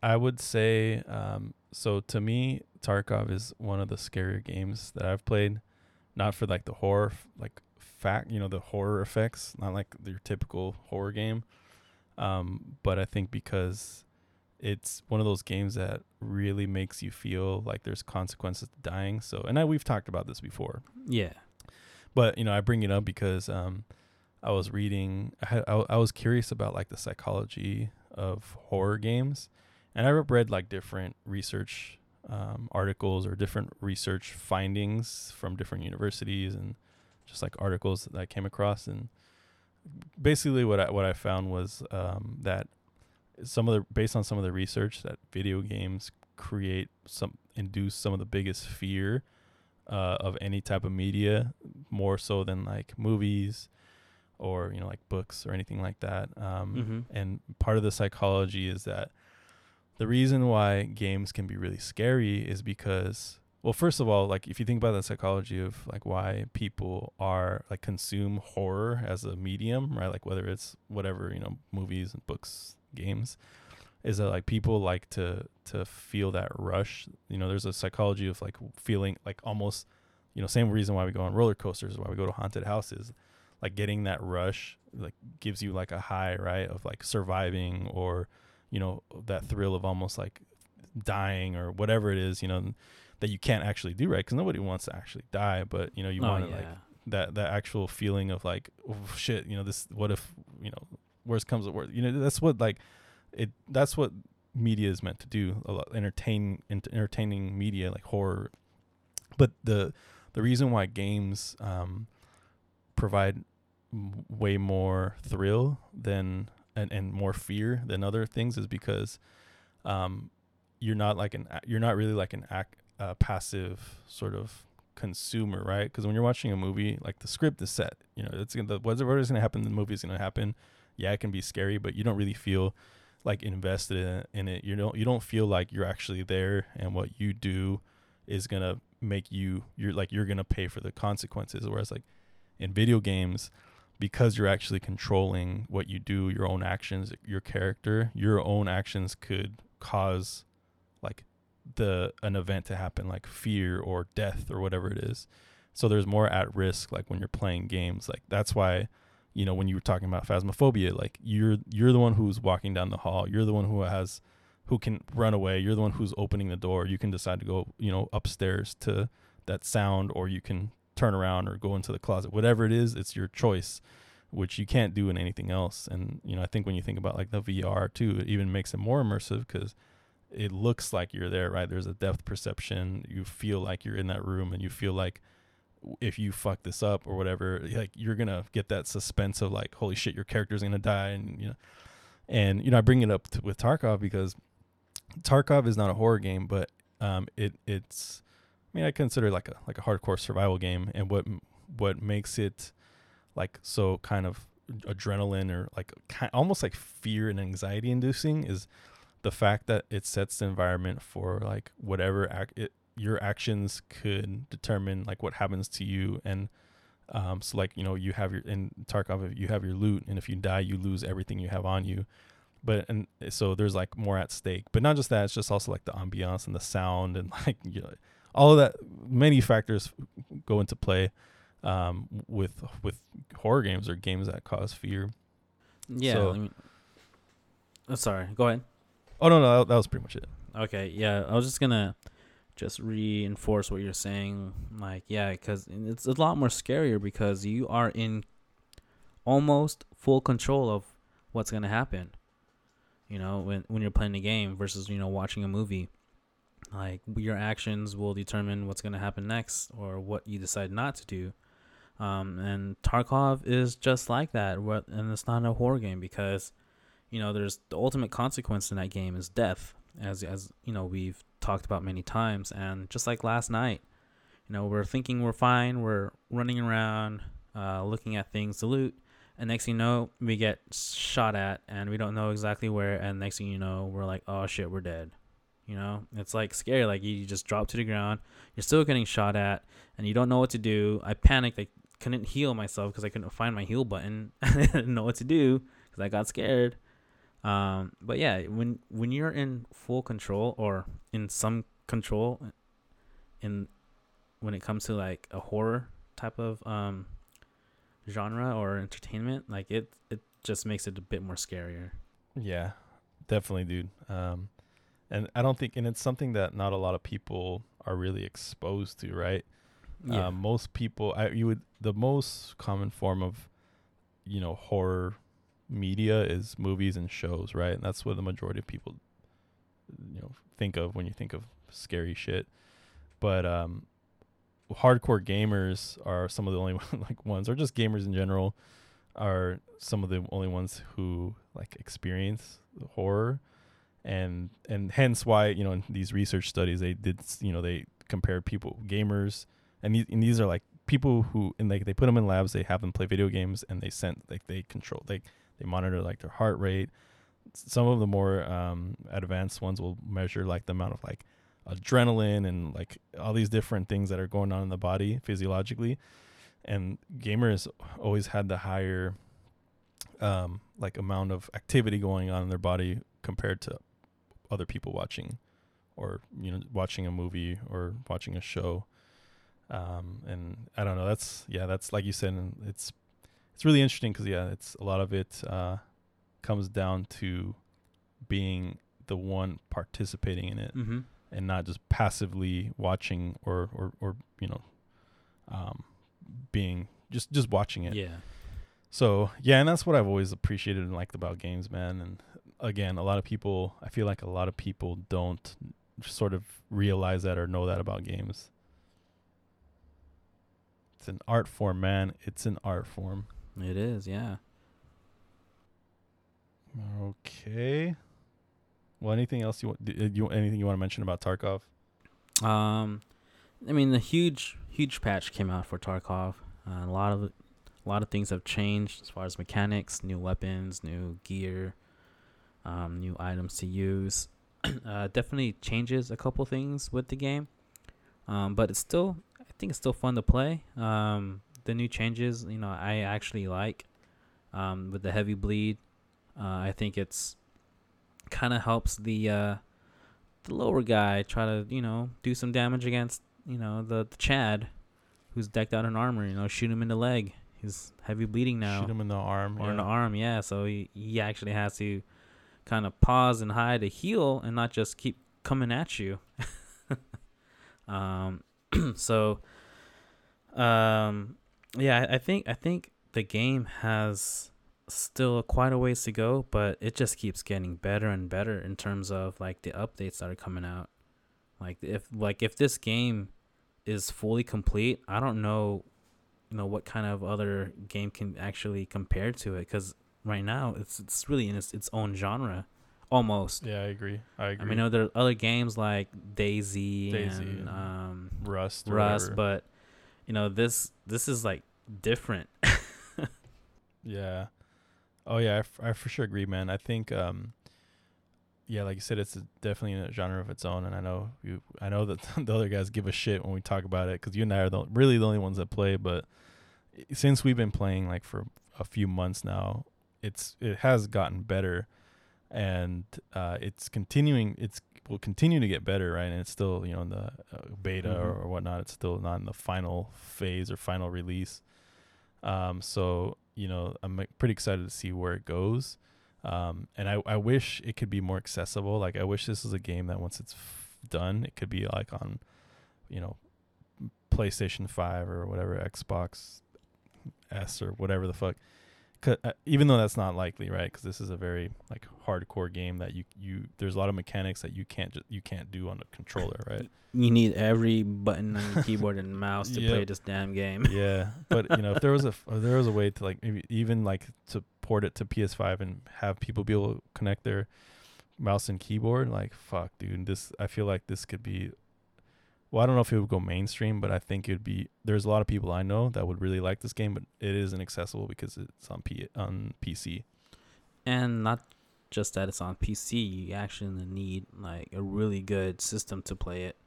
I would say um, so. To me, Tarkov is one of the scarier games that I've played. Not for like the horror, like fact, you know, the horror effects. Not like your typical horror game. Um, but I think because it's one of those games that really makes you feel like there's consequences to dying. So, and I, we've talked about this before. Yeah. But you know, I bring it up because um, I was reading. I, had, I I was curious about like the psychology of horror games, and I read like different research um, articles or different research findings from different universities and just like articles that I came across. And basically, what I what I found was um, that some of the based on some of the research that video games create some induce some of the biggest fear uh, of any type of media, more so than like movies or you know like books or anything like that. Um, Mhm. And part of the psychology is that the reason why games can be really scary is because well first of all like if you think about the psychology of like why people are like consume horror as a medium right? Like whether it's whatever you know movies and books games is that like people like to to feel that rush. You know there's a psychology of like feeling like almost you know same reason why we go on roller coasters why we go to haunted houses. Like getting that rush like gives you like a high right of like surviving or you know that thrill of almost like dying or whatever it is you know that you can't actually do right because nobody wants to actually die but you know you oh, want yeah. to like that that actual feeling of like oh, shit you know this what if you know worst comes to worst you know that's what like it that's what media is meant to do a lot entertain ent- entertaining media like horror but the the reason why games um provide way more thrill than and, and more fear than other things is because um you're not like an you're not really like an act uh, passive sort of consumer right? Because when you're watching a movie like the script is set you know it's gonna whatever is gonna happen the movie is gonna happen. Yeah it can be scary but you don't really feel like invested in in it. You don't you don't feel like you're actually there and what you do is gonna make you you're like you're gonna pay for the consequences. Whereas like in video games because you're actually controlling what you do your own actions your character your own actions could cause like the an event to happen like fear or death or whatever it is. So there's more at risk like when you're playing games. Like that's why you know when you were talking about phasmophobia like you're you're the one who's walking down the hall. You're the one who has who can run away. You're the one who's opening the door. You can decide to go you know upstairs to that sound or you can turn around or go into the closet whatever it is it's your choice which you can't do in anything else. And you know i think when you think about like the vr too it even makes it more immersive because it looks like you're there right? There's a depth perception. You feel like you're in that room and you feel like if you fuck this up or whatever like you're gonna get that suspense of like holy shit your character's gonna die and you know. And you know i bring it up to, with tarkov because tarkov is not a horror game but um it it's i mean i consider it like a like a hardcore survival game and what what makes it like so kind of adrenaline or like ki almost like fear and anxiety inducing is the fact that it sets the environment for like whatever ac- it, your actions could determine like what happens to you. And um so like you know you have your in Tarkov you have your loot and if you die you lose everything you have on you. But and so there's like more at stake. But not just that it's just also like the ambiance and the sound and like you know, all of that many factors go into play um with with horror games or games that cause fear Yeah. So- I mean, oh, sorry. Go ahead. oh no no that, that was pretty much it Okay, yeah, I was just gonna just reinforce what you're saying. Like, yeah, because it's a lot more scarier because you are in almost full control of what's gonna happen. You know, when when you're playing the game versus you know watching a movie. Like your actions will determine what's gonna happen next or what you decide not to do. Um, and Tarkov is just like that. What and it's not a horror game because, you know, there's the ultimate consequence in that game is death as as you know we've talked about many times and just like last night you know we're thinking we're fine we're running around uh, looking at things to loot and next thing you know we get shot at and we don't know exactly where and next thing you know we're like oh shit we're dead you know it's like scary like you just drop to the ground you're still getting shot at and you don't know what to do i panicked i couldn't heal myself because i couldn't find my heal button i didn't know what to do because i got scared um, but yeah, when when you're in full control or in some control, in when it comes to like a horror type of um genre or entertainment, like it it just makes it a bit more scarier. Yeah, definitely, dude. Um, and I don't think, and it's something that not a lot of people are really exposed to, right? Yeah. Um, most people, I you would the most common form of, you know, horror media is movies and shows, right? And that's what the majority of people, you know, think of when you think of scary shit. But um, hardcore gamers are some of the only like ones, or just gamers in general, are some of the only ones who like experience horror, and and hence why you know in these research studies they did you know they compared people gamers and these and these are like people who and like they put them in labs they have them play video games and they sent like they control like they monitor like their heart rate. Some of the more um advanced ones will measure like the amount of like adrenaline and like all these different things that are going on in the body physiologically. And gamers always had the higher um like amount of activity going on in their body compared to other people watching or you know watching a movie or watching a show um and i don't know that's yeah that's like you said and it's it's really interesting because yeah it's a lot of it uh comes down to being the one participating in it mm-hmm. and not just passively watching or or or you know um being just just watching it Yeah. so yeah, and that's what I've always appreciated and liked about games, man. And again, a lot of people, I feel like a lot of people don't sort of realize that or know that about games. It's an art form, man. It's an art form. It is. Yeah. Okay. Well, anything else you want? uh, You anything you want to mention about Tarkov? Um, I mean, the huge, huge patch came out for Tarkov. Uh, a lot of, a lot of things have changed as far as mechanics, new weapons, new gear, um, new items to use. uh, definitely changes a couple things with the game. Um, but it's still, I think it's still fun to play. Um, the new changes, you know, I actually like. Um, with the heavy bleed, uh, I think it's kind of helps the uh, the lower guy try to you know do some damage against you know the, the Chad, who's decked out in armor. You know, shoot him in the leg. He's heavy bleeding now, Shoot him in the arm. or in the arm. Yeah, so he, he actually has to kind of pause and hide to heal, and not just keep coming at you. um, so, um, yeah, I I think I think the game has still quite a ways to go, but it just keeps getting better and better in terms of like the updates that are coming out. Like if like if this game is fully complete, I don't know, you know, what kind of other game can actually compare to it because right now it's it's really in its, its own genre, almost. Yeah, I agree. I agree. I mean, I know there are other games like DayZ, DayZ and and um, Rust. or Rust, whatever. but you know this this is like different. Yeah. Oh yeah, I, f- I for sure agree, man. I think, um, yeah, like you said, it's a, definitely a genre of its own, and I know you, I know that the other guys give a shit when we talk about it because you and I are the, really the only ones that play. But since we've been playing like for a few months now, it's it has gotten better, and uh, it's continuing. It's will continue to get better, right? And it's still you know in the uh, beta or, Mhm. or whatnot. It's still not in the final phase or final release. Um, so you know, I'm pretty excited to see where it goes. Um, and I, I wish it could be more accessible. Like I wish this was a game that once it's f- done, it could be like on, you know, PlayStation Five or whatever, Xbox S or whatever the fuck. Uh, even though that's not likely, right? Because this is a very like hardcore game that you you there's a lot of mechanics that you can't ju- you can't do on a controller, right? You need every button on your keyboard and mouse to play this damn game. yeah, but you know, if there was a f- if there was a way to like maybe even like to port it to PS5 and have people be able to connect their mouse and keyboard, like fuck, dude, this I feel like this could be. Well, I don't know if it would go mainstream, but I think it'd be. There's a lot of people I know that would really like this game, but it isn't accessible because it's on P on PC. And not just that it's on PC, you actually need like a really good system to play it.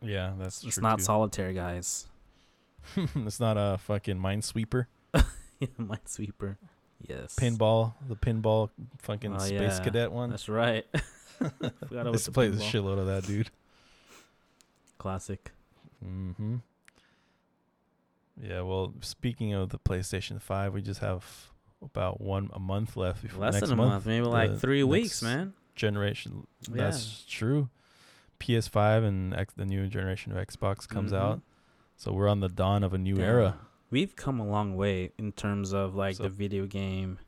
Yeah, that's It's not too. solitaire, guys. it's not a fucking Minesweeper Minesweeper. Yes. pinball, the pinball fucking Oh, space yeah. cadet one. That's right. I used the to play pinball. shitload of that, dude. Classic. Mm-hmm. Yeah, well, speaking of the PlayStation Five, we just have about one a month left before Less next than a month, maybe like three weeks, man. generation. Yeah. That's true. PS5 and X, the new generation of Xbox comes Mhm. out, so we're on the dawn of a new Damn. era. We've come a long way in terms of like So- the video game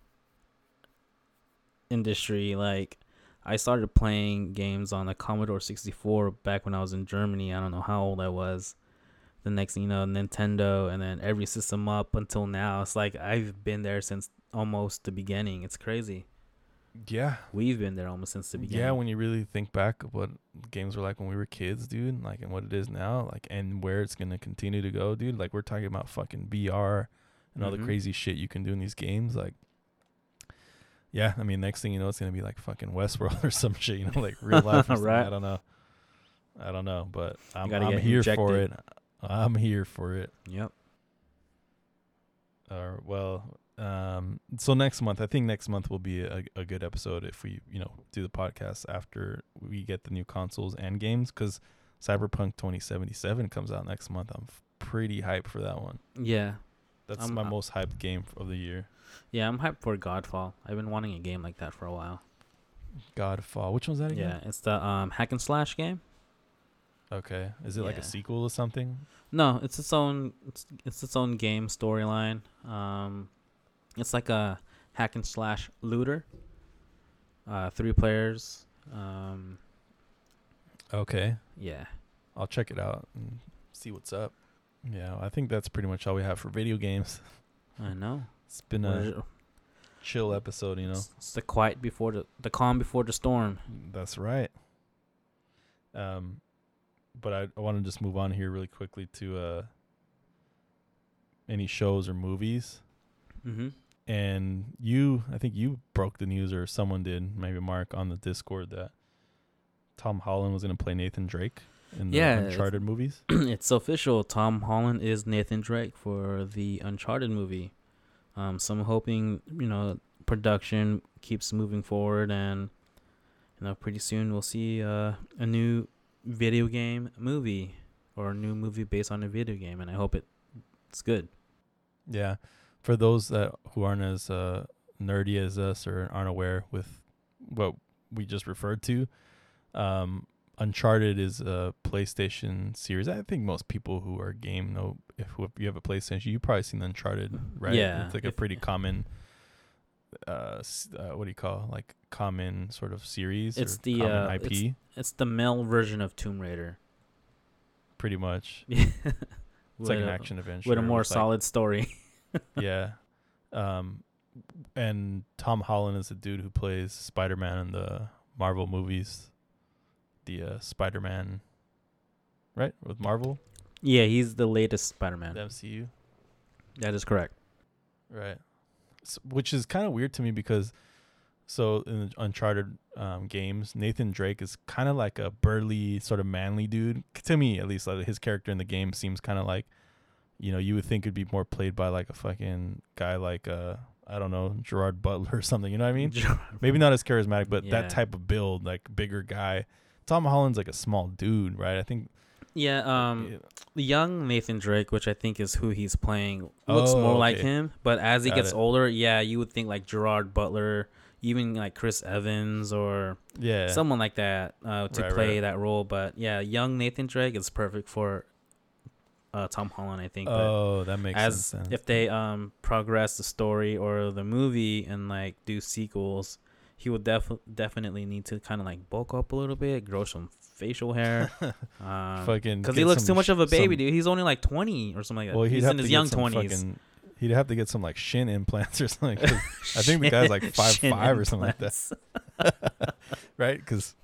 industry. Like, I started playing games on a Commodore 64 back when I was in Germany. I don't know how old I was. The next, you know, Nintendo, and then every system up until now. It's like I've been there since almost the beginning. It's crazy. Yeah, We've been there almost since the beginning. yeah. When you really think back of what games were like when we were kids, dude, like and what it is now, like and where it's gonna continue to go, dude. Like we're talking about fucking VR and all Mhm. the crazy shit you can do in these games, like. Yeah, I mean, next thing you know, it's gonna be like fucking Westworld or some shit, you know, like real life. Right. I don't know. I don't know, but I'm, I'm here for it. I'm here for it. Yep. Or well, um, so next month, I think next month will be a, a good episode if we, you know, do the podcast after we get the new consoles and games because Cyberpunk 2077 comes out next month. I'm f- pretty hyped for that one. Yeah. That's I'm- my I'm- most hyped game of the year. Yeah, I'm hyped for Godfall. I've been wanting a game like that for a while. Godfall. Which one's that again? Yeah, it's the um hack and slash game. Okay. Is it like a sequel or something? No, it's its own it's, it's its own game storyline. Um it's like a hack and slash looter. Uh three players. Um Okay. yeah. I'll check it out and see what's up. Yeah, I think that's pretty much all we have for video games. I know. It's been a chill episode, you know. It's, it's the quiet before the the calm before the storm. That's right. Um, but I, I want to just move on here really quickly to uh any shows or movies. Mhm. And you, I think you broke the news, or someone did, maybe Mark on the Discord that Tom Holland was going to play Nathan Drake in the Yeah, it's- Uncharted movies. it's official. Tom Holland is Nathan Drake for the Uncharted movie. Um, so I'm hoping you know production keeps moving forward, and you know pretty soon we'll see uh, a new video game movie or a new movie based on a video game, and I hope it it's good. Yeah, for those that who aren't as uh, nerdy as us or aren't aware with what we just referred to, um, Uncharted is a PlayStation series. I think most people who are game know if, if you have a PlayStation, you've probably seen Uncharted, right? Yeah, it's like a pretty common. Uh, uh, what do you call like common sort of series? It's or the, uh, IP, it's- It's the male version of Tomb Raider. pretty much. Yeah, It's like an a- action adventure with a more with, like, solid story. yeah. Um, and Tom Holland is the dude who plays Spider Man in the Marvel movies. The uh, Spider Man, right? With Marvel, yeah, he's the latest Spider-Man. the MCU. That is correct. Right. S which is kind of weird to me because, so in the Uncharted um, games, Nathan Drake is kind of like a burly, sort of manly dude. To me, at least, like his character in the game seems kind of like, you know, you would think it'd be more played by like a fucking guy like uh, I don't know, Gerard Butler or something. You know what I mean? Maybe not as charismatic, but Yeah. that type of build, like bigger guy. Tom Holland's like a small dude, right? I think. Yeah. Um. the young Nathan Drake, which I think is who he's playing, looks Oh, more like him. But as he Got gets it. older, yeah, you would think like Gerard Butler, even like Chris Evans or yeah. someone like that uh, to Right, play right. that role. But yeah, young Nathan Drake is perfect for uh, Tom Holland, I think. but oh, that makes as sense. if they um progress the story or the movie and like do sequels, he would def- definitely need to kind of like bulk up a little bit, grow some facial hair. Um, fucking because he looks too much of a baby, some- dude. He's only like twenty or something like that. Well, He's in his young twenties. He'd have to get some like shin implants or something. I think the guy's like five five or something like that, right? Because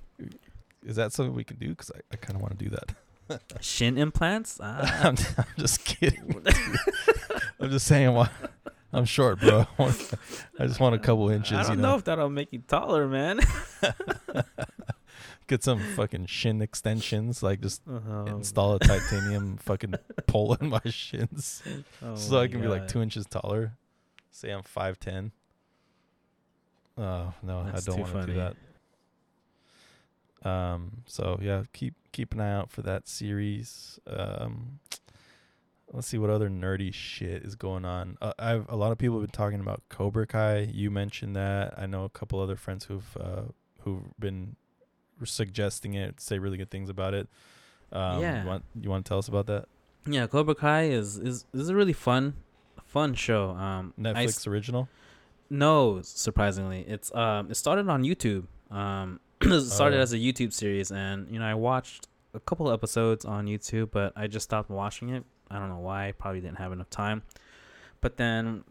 is that something we can do? Because I, I kind of want to do that. Shin implants? Ah. I'm, I'm just kidding. I'm just saying. Why I'm short, bro. I just want a couple inches. I don't you know know, if that'll make you taller, man. get some fucking shin extensions. Like just Oh, install a titanium fucking pole in my shins, oh so I my can be like two inches taller. Say I'm five ten. Oh no, That's I don't want to do that. Um. So yeah, keep keep an eye out for that series. Um. Let's see what other nerdy shit is going on. Uh, I've a lot of people have been talking about Cobra Kai. You mentioned that. I know a couple other friends who've uh, who've been suggesting it, say really good things about it. Um, Yeah. You want, you want to tell us about that? Yeah, Cobra Kai is is is a really fun fun show. Um, Netflix original. No, surprisingly, it's um it started on YouTube. Um, it started Oh. as a YouTube series, and you know I watched a couple episodes on YouTube, but I just stopped watching it. I don't know why. Probably didn't have enough time. But then,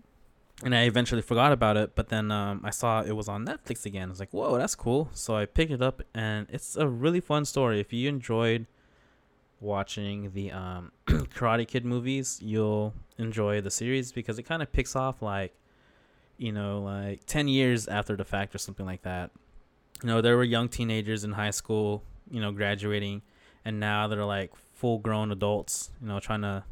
and I eventually forgot about it. But then um, I saw it was on Netflix again. I was like, whoa, that's cool. So I picked it up, and it's a really fun story. If you enjoyed watching the um, Karate Kid movies, you'll enjoy the series because it kind of picks off like you know, like 10 years after the fact or something like that. You know, there were young teenagers in high school, you know, graduating, and now they're like full grown adults, you know, trying to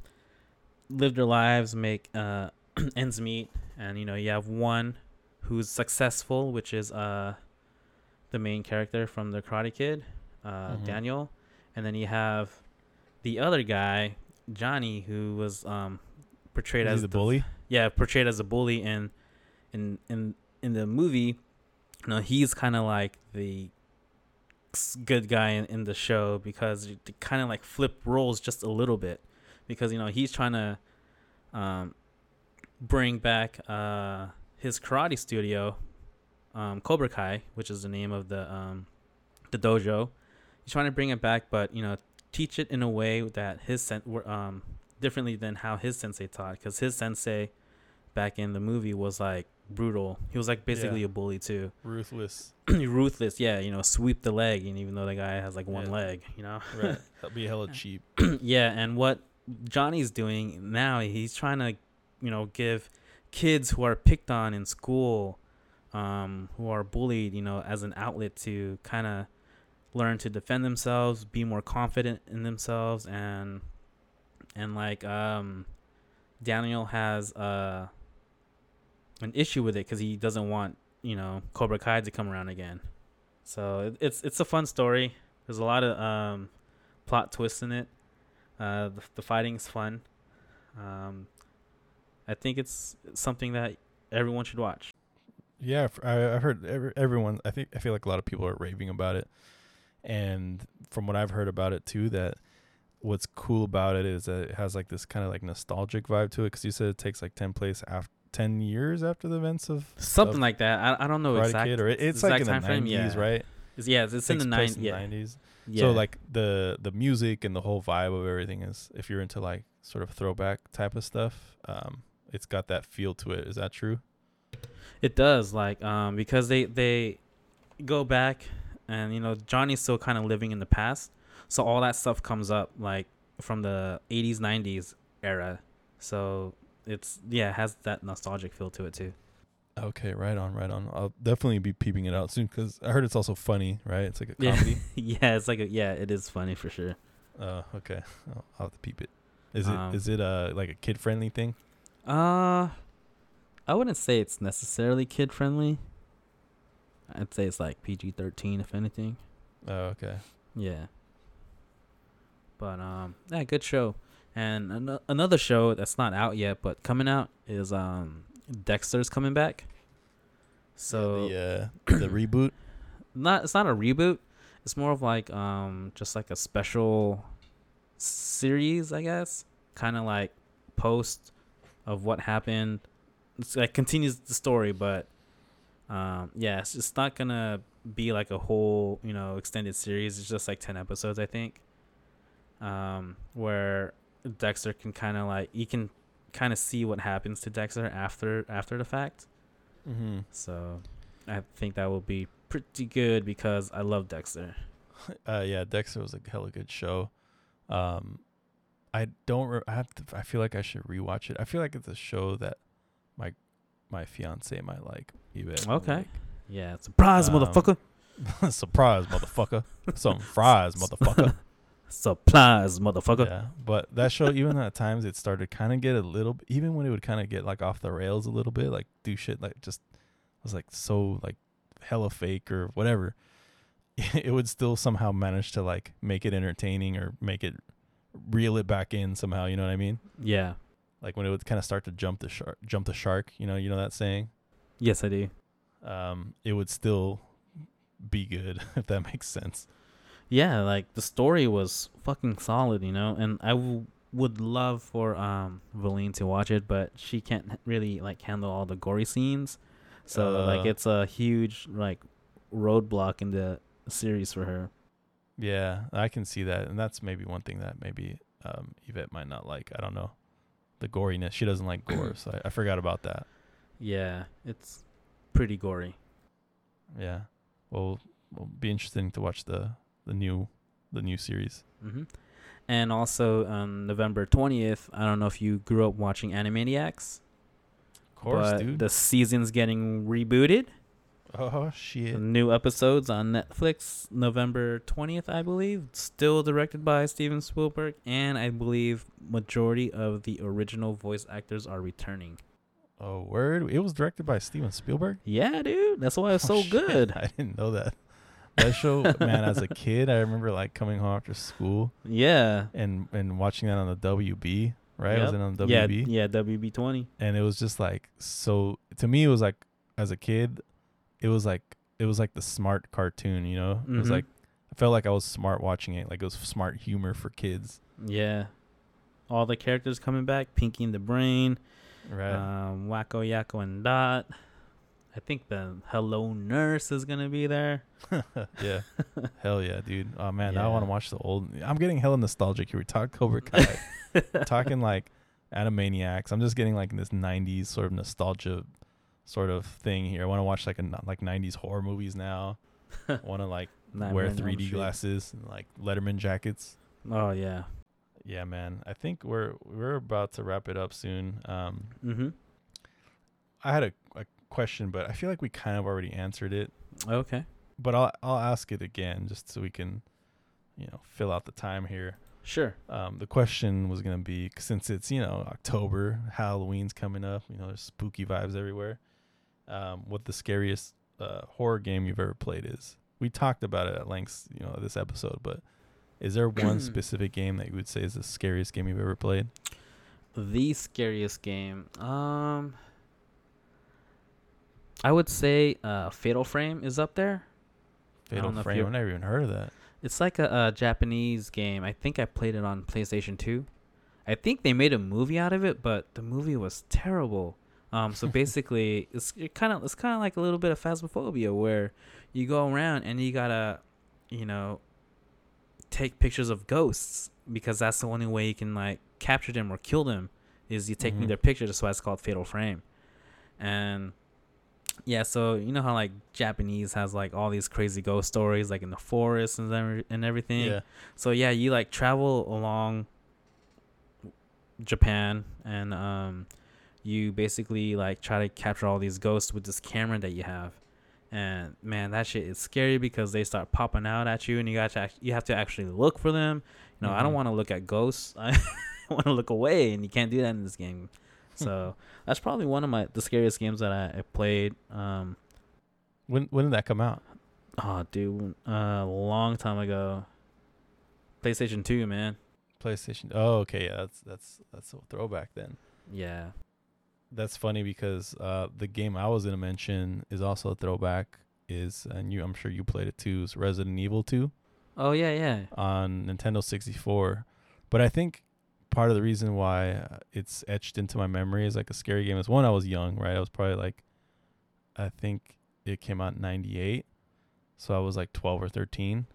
live their lives, make uh, ends meet. And, you know, you have one who's successful, which is uh, the main character from the Karate Kid, uh, Mhm. Daniel. And then you have the other guy, Johnny, who was um, portrayed as the bully. yeah, portrayed as a bully in in in in the movie. You know, he's kind of like the good guy in, in the show because they kind of like flip roles just a little bit because you know he's trying to um bring back uh his karate studio um Cobra Kai which is the name of the um the dojo. He's trying to bring it back but you know teach it in a way that his sen- um differently than how his sensei taught because his sensei back in the movie was like brutal he was like basically Yeah. a bully too Ruthless. ruthless yeah you know sweep the leg and even though the guy has like one Yeah. leg you know Right. That'd be hella cheap. yeah and what johnny's doing now he's trying to you know give kids who are picked on in school um who are bullied you know as an outlet to kind of learn to defend themselves be more confident in themselves and and like um daniel has uh an issue with it because he doesn't want you know cobra kai to come around again so it, it's it's a fun story there's a lot of um plot twists in it uh the, the fighting's fun um i think it's something that everyone should watch Yeah, I've heard every, everyone. I think I feel like a lot of people are raving about it, and from what I've heard about it too, that what's cool about it is that it has like this kind of like nostalgic vibe to it. Because you said it takes like ten place after ten years after the events of something of like that i, I don't know exactly Kid, or it, it's like in the nineties, yeah. right? It's, yeah it's, it's in the place 90s yeah. nineties. yeah So like the the music and the whole vibe of everything is, if you're into like sort of throwback type of stuff, um, it's got that feel to it. Is that true? It does, like, um, because they they go back, and you know Johnny's still kind of living in the past, so all that stuff comes up like from the '80s, '90s era. So it's yeah, it has that nostalgic feel to it too. Okay, right on, right on. I'll definitely be peeping it out soon because I heard it's also funny, right? It's like a comedy. yeah, it's like a, yeah, it is funny for sure. uh, okay, I'll, I'll have to peep it. Is it Um, is it uh like a kid friendly thing? Uh, I wouldn't say it's necessarily kid friendly. I'd say it's like PG thirteen, if anything. Oh, okay. Yeah. But um, yeah, good show. And an- another show that's not out yet, but coming out is um, Dexter's coming back. So the uh, the reboot. not it's not a reboot. It's more of like um just like a special series, I guess. Kind of like post of what happened. It's like continues the story, but um yeah, it's just not gonna be like a whole you know extended series. It's just like ten episodes, I think. Um, where Dexter can kind of like you can kind of see what happens to Dexter after after the fact. Mm-hmm. So I think that will be pretty good because I love Dexter. Uh, yeah, Dexter was a hella good show. Um, I don't. Re- I have to. I feel like I should rewatch it. I feel like it's a show that my my fiance might like. Even Okay. Yeah, surprise, Um, motherfucker. surprise, motherfucker. Some fries, motherfucker. Surprise, motherfucker. Yeah, but that show, even at times, it started kind of get a little. Even when it would kind of get like off the rails a little bit, like do shit like just was like so like hella fake or whatever. It would still somehow manage to like make it entertaining or make it reel it back in somehow. You know what I mean? Yeah. Like when it would kind of start to jump the shark, jump the shark. You know, you know that saying. Yes, I do. Um, it would still be good if that makes sense. Yeah, like the story was fucking solid, you know, and I w- would love for um Valine to watch it, but she can't really like handle all the gory scenes. So like Uh. it's a huge like roadblock in the series for her. Yeah, I can see that, and that's maybe one thing that maybe um, Yvette might not like. I don't know, the goriness. She doesn't like gore, so I, I forgot about that. Yeah, it's pretty gory. Yeah, well, will be interesting to watch the the new the new series. hmm And also on November 20th, I don't know if you grew up watching Animaniacs, Of course, dude. the season's getting rebooted. oh shit! The new episodes on Netflix November 20th, I believe. Still directed by Steven Spielberg, and I believe majority of the original voice actors are returning. Oh word! It was directed by Steven Spielberg. Yeah, dude, that's why it's Oh, so shit, good. I didn't know that. That show, man. As a kid, I remember like coming home after school Yeah. and and watching that on the WB. Right? Was Yep. it on the WB? Yeah, yeah, WB 20. and it was just like so to me it was like as a kid it was like it was like the smart cartoon you know it was Mhm. like i felt like i was smart watching it like it was smart humor for kids Yeah. All the characters coming back Pinky and the Brain, right um, Wakko, Yakko, and Dot. I think the Hello Nurse is going to be there. yeah. Hell yeah dude. Oh man now i want to watch the old i'm getting hella nostalgic here. We talk cobra kai. Talking like animaniacs. I'm just getting like this 90s sort of nostalgia sort of thing here. I want to watch like a like 90s horror movies now. Want to like wear 3d Street. glasses and like letterman jackets. Oh, yeah. yeah man. I think we're we're about to wrap it up soon. Um Mm-hmm. i had a question but i feel like we kind of already answered it Okay. but i'll i'll ask it again just so we can you know fill out the time here Sure. um the question was gonna be since it's you know october halloween's coming up you know there's spooky vibes everywhere um what the scariest uh horror game you've ever played is we talked about it at length you know this episode but is there one specific game that you would say is the scariest game you've ever played The scariest game. Um, I would say uh, Fatal Frame is up there. fatal frame i've never even heard of that It's like a, a Japanese game. I think I played it on PlayStation 2. I think they made a movie out of it, but the movie was terrible. Um, so basically, it's kind of it's kind of like a little bit of phasmophobia, where you go around and you gotta, you know, take pictures of ghosts because that's the only way you can like capture them or kill them is you taking Mhm. their picture. That's why it's called Fatal Frame. And yeah, so you know how like Japanese has like all these crazy ghost stories, like in the forest and every- and everything. yeah So yeah, you like travel along Japan and um you basically like try to capture all these ghosts with this camera that you have. And man, that shit is scary because they start popping out at you, and you got to act- you have to actually look for them. You know, I don't Mhm. want to look at ghosts. I want to look away, and you can't do that in this game. So that's probably one of my the scariest games that I, I played. Um, When when did that come out? oh, dude, uh, a long time ago. PlayStation Two, man. PlayStation. Oh, okay, yeah, that's that's that's a throwback then. Yeah. That's funny because uh, the game I was gonna mention is also a throwback. Is and you, I'm sure you played it too. Is Resident Evil Two? Oh yeah, yeah. on Nintendo 64. But I think part of the reason why uh, it's etched into my memory is like a scary game is one I was young, right? I was probably like, I think it came out in '98, so I was like 12 or 13.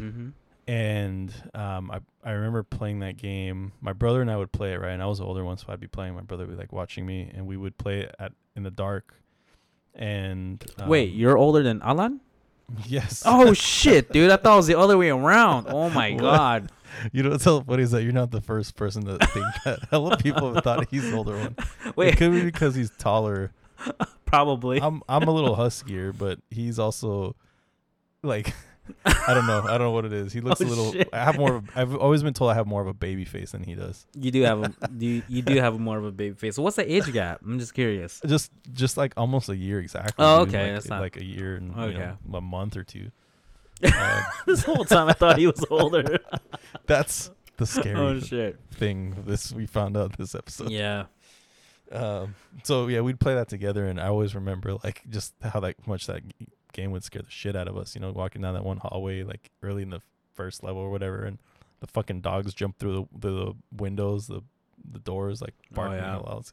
Mm-hmm. and um, I I remember playing that game. My brother and I would play it, right? And I was the older one, so I'd be playing. My brother would be like watching me, and we would play it at in the dark. And um, Wait, you're older than Alan? yes. Oh shit, dude! I thought it was the other way around. Oh my What? god. you know what's so funny is that you're not the first person to think that. A lot of people have thought he's the older one. Wait. It could be because he's taller. probably. I'm I'm a little huskier, but he's also like I don't know. I don't know what it is. He looks Oh, a little. shit. I have more. Of, I've always been told I have more of a baby face than he does. You do have a you, you do have more of a baby face. So what's the age gap? I'm just curious. Just just like almost a year exactly. Oh, okay, Like, that's not- like a year and you Okay. know, a month or two. Uh, this whole time I thought he was older. that's the scary oh shit. thing. This we found out this episode. Yeah. Um, so yeah, we'd play that together, and I always remember like just how like much that game would scare the shit out of us. You know, walking down that one hallway like early in the first level or whatever, and the fucking dogs jump through the the windows, the the doors, like barking Oh, barking yeah. hell out.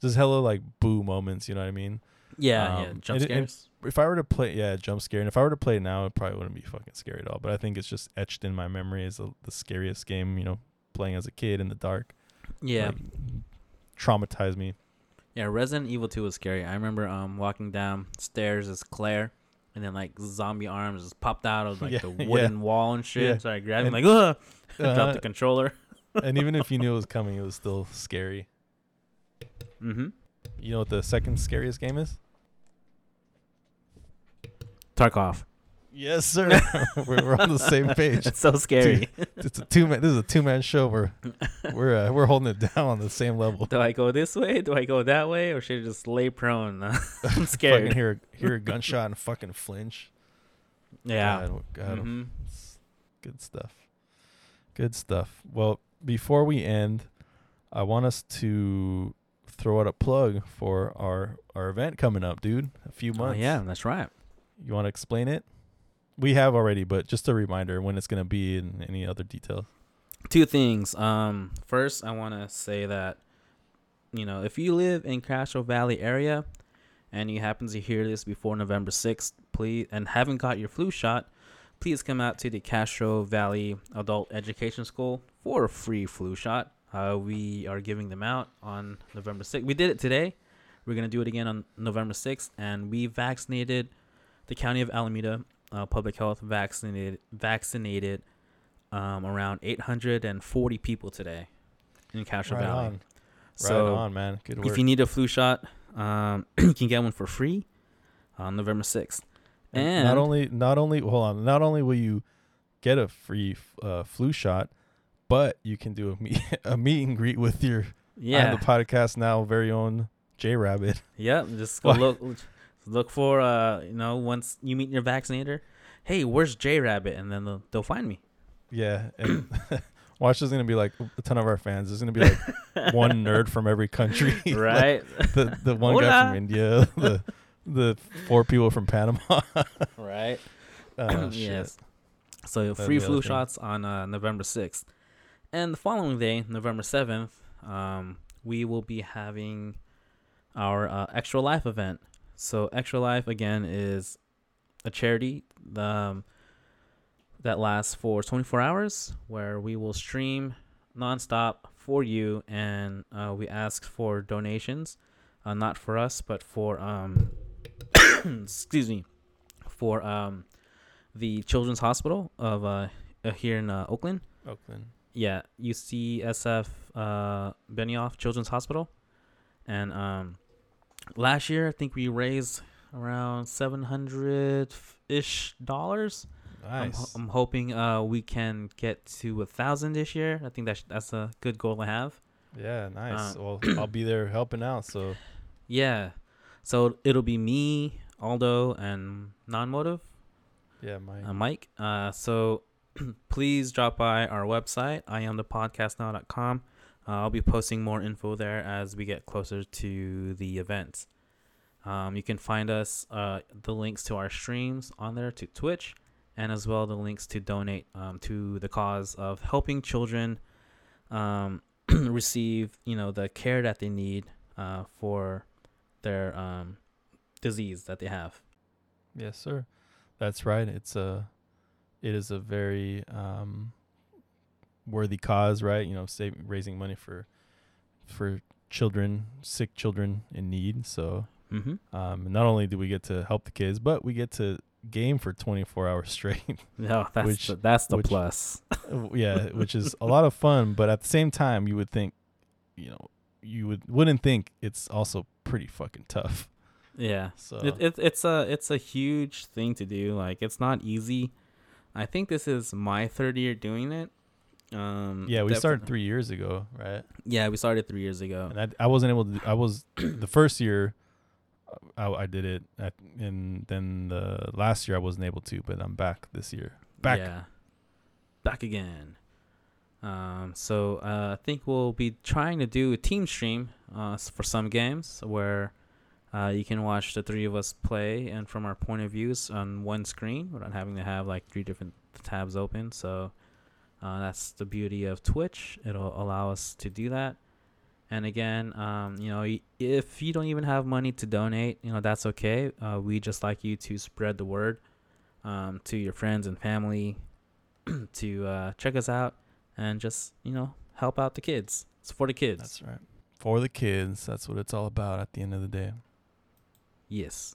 Just hella like boo moments. You know what I mean? Yeah, yeah. Um, Jump and it- scares. if I were to play, yeah, jump scare, and if I were to play it now, it probably wouldn't be fucking scary at all. But I think it's just etched in my memory as the, the scariest game. You know, playing as a kid in the dark. yeah. like, traumatized me. Yeah, Resident Evil 2 was scary. I remember um walking down stairs as Claire and then like zombie arms just popped out of like Yeah, the yeah. wooden wall and shit. Yeah. So I grabbed him like, ugh, Uh, dropped the controller. and even if you knew it was coming, it was still scary. Mm-hmm. You know what the second scariest game is? Tarkov. Yes, sir. we're, we're on the same page. It's so scary. It's a two man. This is a two man show. We're we're uh, we're holding it down on the same level. Do I go this way? Do I go that way? Or should I just lay prone? I'm Fucking scared. hear hear a gunshot and fucking flinch. yeah. God, God, Mhm. Good stuff. Good stuff. Well, before we end, I want us to throw out a plug for our our event coming up, dude. A few Oh, months. yeah, that's right. You want to explain it? We have already, but just a reminder when it's gonna be and any other details. Two things. Um, first, I want to say that, you know, if you live in Castro Valley area, and you happen to hear this before November sixth, please, and haven't got your flu shot, please come out to the Castro Valley Adult Education School for a free flu shot. Uh, we are giving them out on November sixth. We did it today. We're gonna do it again on November sixth, and we vaccinated the county of Alameda uh, Public Health vaccinated vaccinated um, around 840 people today in Castro right Valley. on, So right on, man. Good work. if you need a flu shot, um, you can get one for free on November 6th. And not only not only hold on, not only will you get a free uh, flu shot, but you can do a meet a meet and greet with your Yeah. on the podcast now very own J Rabbit. Yep. Just go look look for uh you know once you meet your vaccinator, hey, where's J Rabbit? And then they'll, they'll find me. Yeah, and watch is gonna be like a ton of our fans. There's gonna be like one nerd from every country, Like, Right. the the one guy from India, the the four people from Panama. right. Oh, shit. yes. So That'd free flu shots on uh, November sixth, and the following day, November seventh, um, we will be having our uh, Extra Life event. So Extra Life again is a charity um, that lasts for 24 hours, where we will stream nonstop for you, and uh, we ask for donations, uh, not for us, but for um, excuse me, for um, the Children's Hospital of uh, uh here in uh, Oakland. Oakland. Yeah, UCSF uh, Benioff Children's Hospital, And um, last year I think we raised around seven hundred ish dollars. I'm, Nice. ho- I'm hoping uh we can get to a thousand this year. I think that's that's a good goal to have. yeah, nice. uh, well, I'll be there helping out. So Yeah. So it'll be me, Aldo, and non-motive. yeah, my uh, Mike. Uh, so please drop by our website, iamthepodcastnow.com. Uh, I'll be posting more info there as we get closer to the event. Um, you can find us uh, the links to our streams on there to Twitch, and as well the links to donate um, to the cause of helping children um, receive, you know, the care that they need uh, for their um, disease that they have. Yes, sir. That's right. It's a, it is a very um, worthy cause, right? You know, save, raising money for, for children, sick children in need. So, Mm-hmm. um, not only do we get to help the kids, but we get to game for 24 hours straight. No, that's Which- the, that's the which- plus. yeah, which is a lot of fun. But at the same time, you would think, you know, you would wouldn't think it's also pretty fucking tough. Yeah, So it, it it's a it's a huge thing to do. Like it's not easy. I think this is my third year doing it. Um, yeah, we started three years ago, right? Yeah, we started three years ago. and I, I wasn't able to. I was the first year, I, I did it, at, and then the last year I wasn't able to, but I'm back this year. Back. Yeah, back again. Um, so uh, I think we'll be trying to do a team stream uh, for some games where uh, you can watch the three of us play and from our point of views on one screen without having to have like three different tabs open. So uh, that's the beauty of Twitch. It'll allow us to do that. And again, um, you know, if you don't even have money to donate, you know, that's okay. Uh, we just like you to spread the word um, to your friends and family to uh, check us out and just you know help out the kids. It's for the kids. That's right. For the kids, that's what it's all about. At the end of the day. yes.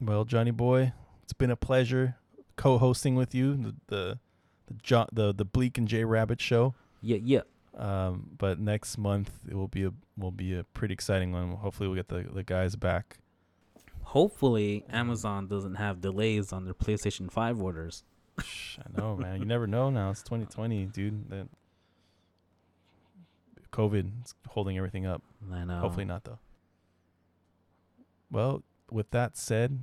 Well, Johnny boy, it's been a pleasure co-hosting with you the the the jo- the, the Bleak and Jay Rabbit show. Yeah. Yeah. Um, but next month it will be a will be a pretty exciting one. Hopefully, we'll get the the guys back. Hopefully, Amazon doesn't have delays on their PlayStation Five orders. I know, man. You never know. Now it's 2020, dude. That COVID is holding everything up. I know. Hopefully not, though. Well, with that said,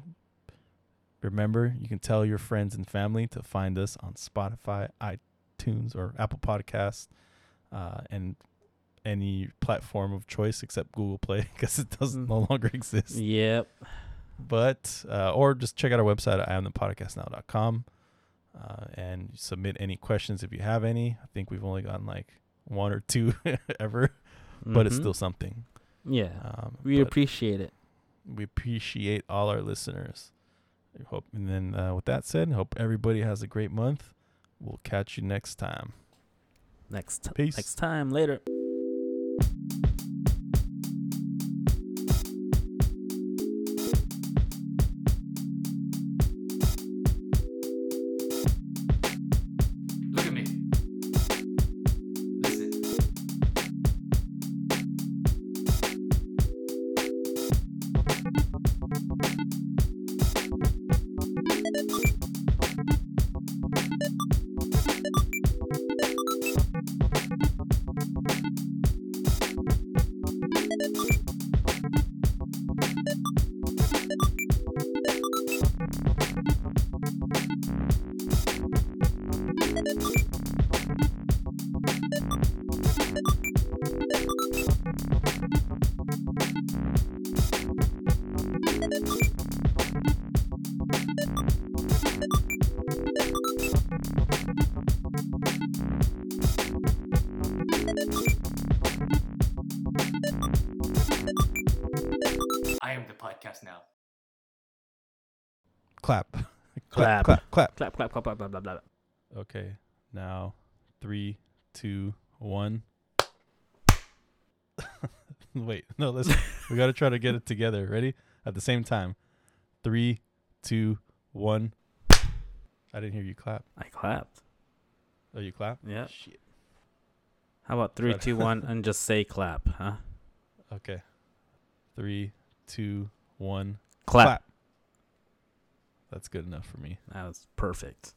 remember you can tell your friends and family to find us on Spotify, iTunes, or Apple Podcasts, uh, and any platform of choice except Google Play because it doesn't no longer exist. Yep. But uh, or just check out our website at iamthepodcastnow.com uh, and submit any questions if you have any. I think we've only gotten like one or two ever, but it's Mhm. still something. Yeah. Um, we appreciate it. we appreciate all our listeners. I hope, and then uh, with that said, hope everybody has a great month. We'll catch you next time. Next. T- Peace. Next time. Later. We got to try to get it together. Ready? At the same time. Three, two, one. I didn't hear you clap. I clapped. Oh, you clap? Yeah. Shit. How about three, two, one, and just say clap, huh? Okay. Three, two, one. Clap. That's good enough for me. That was perfect.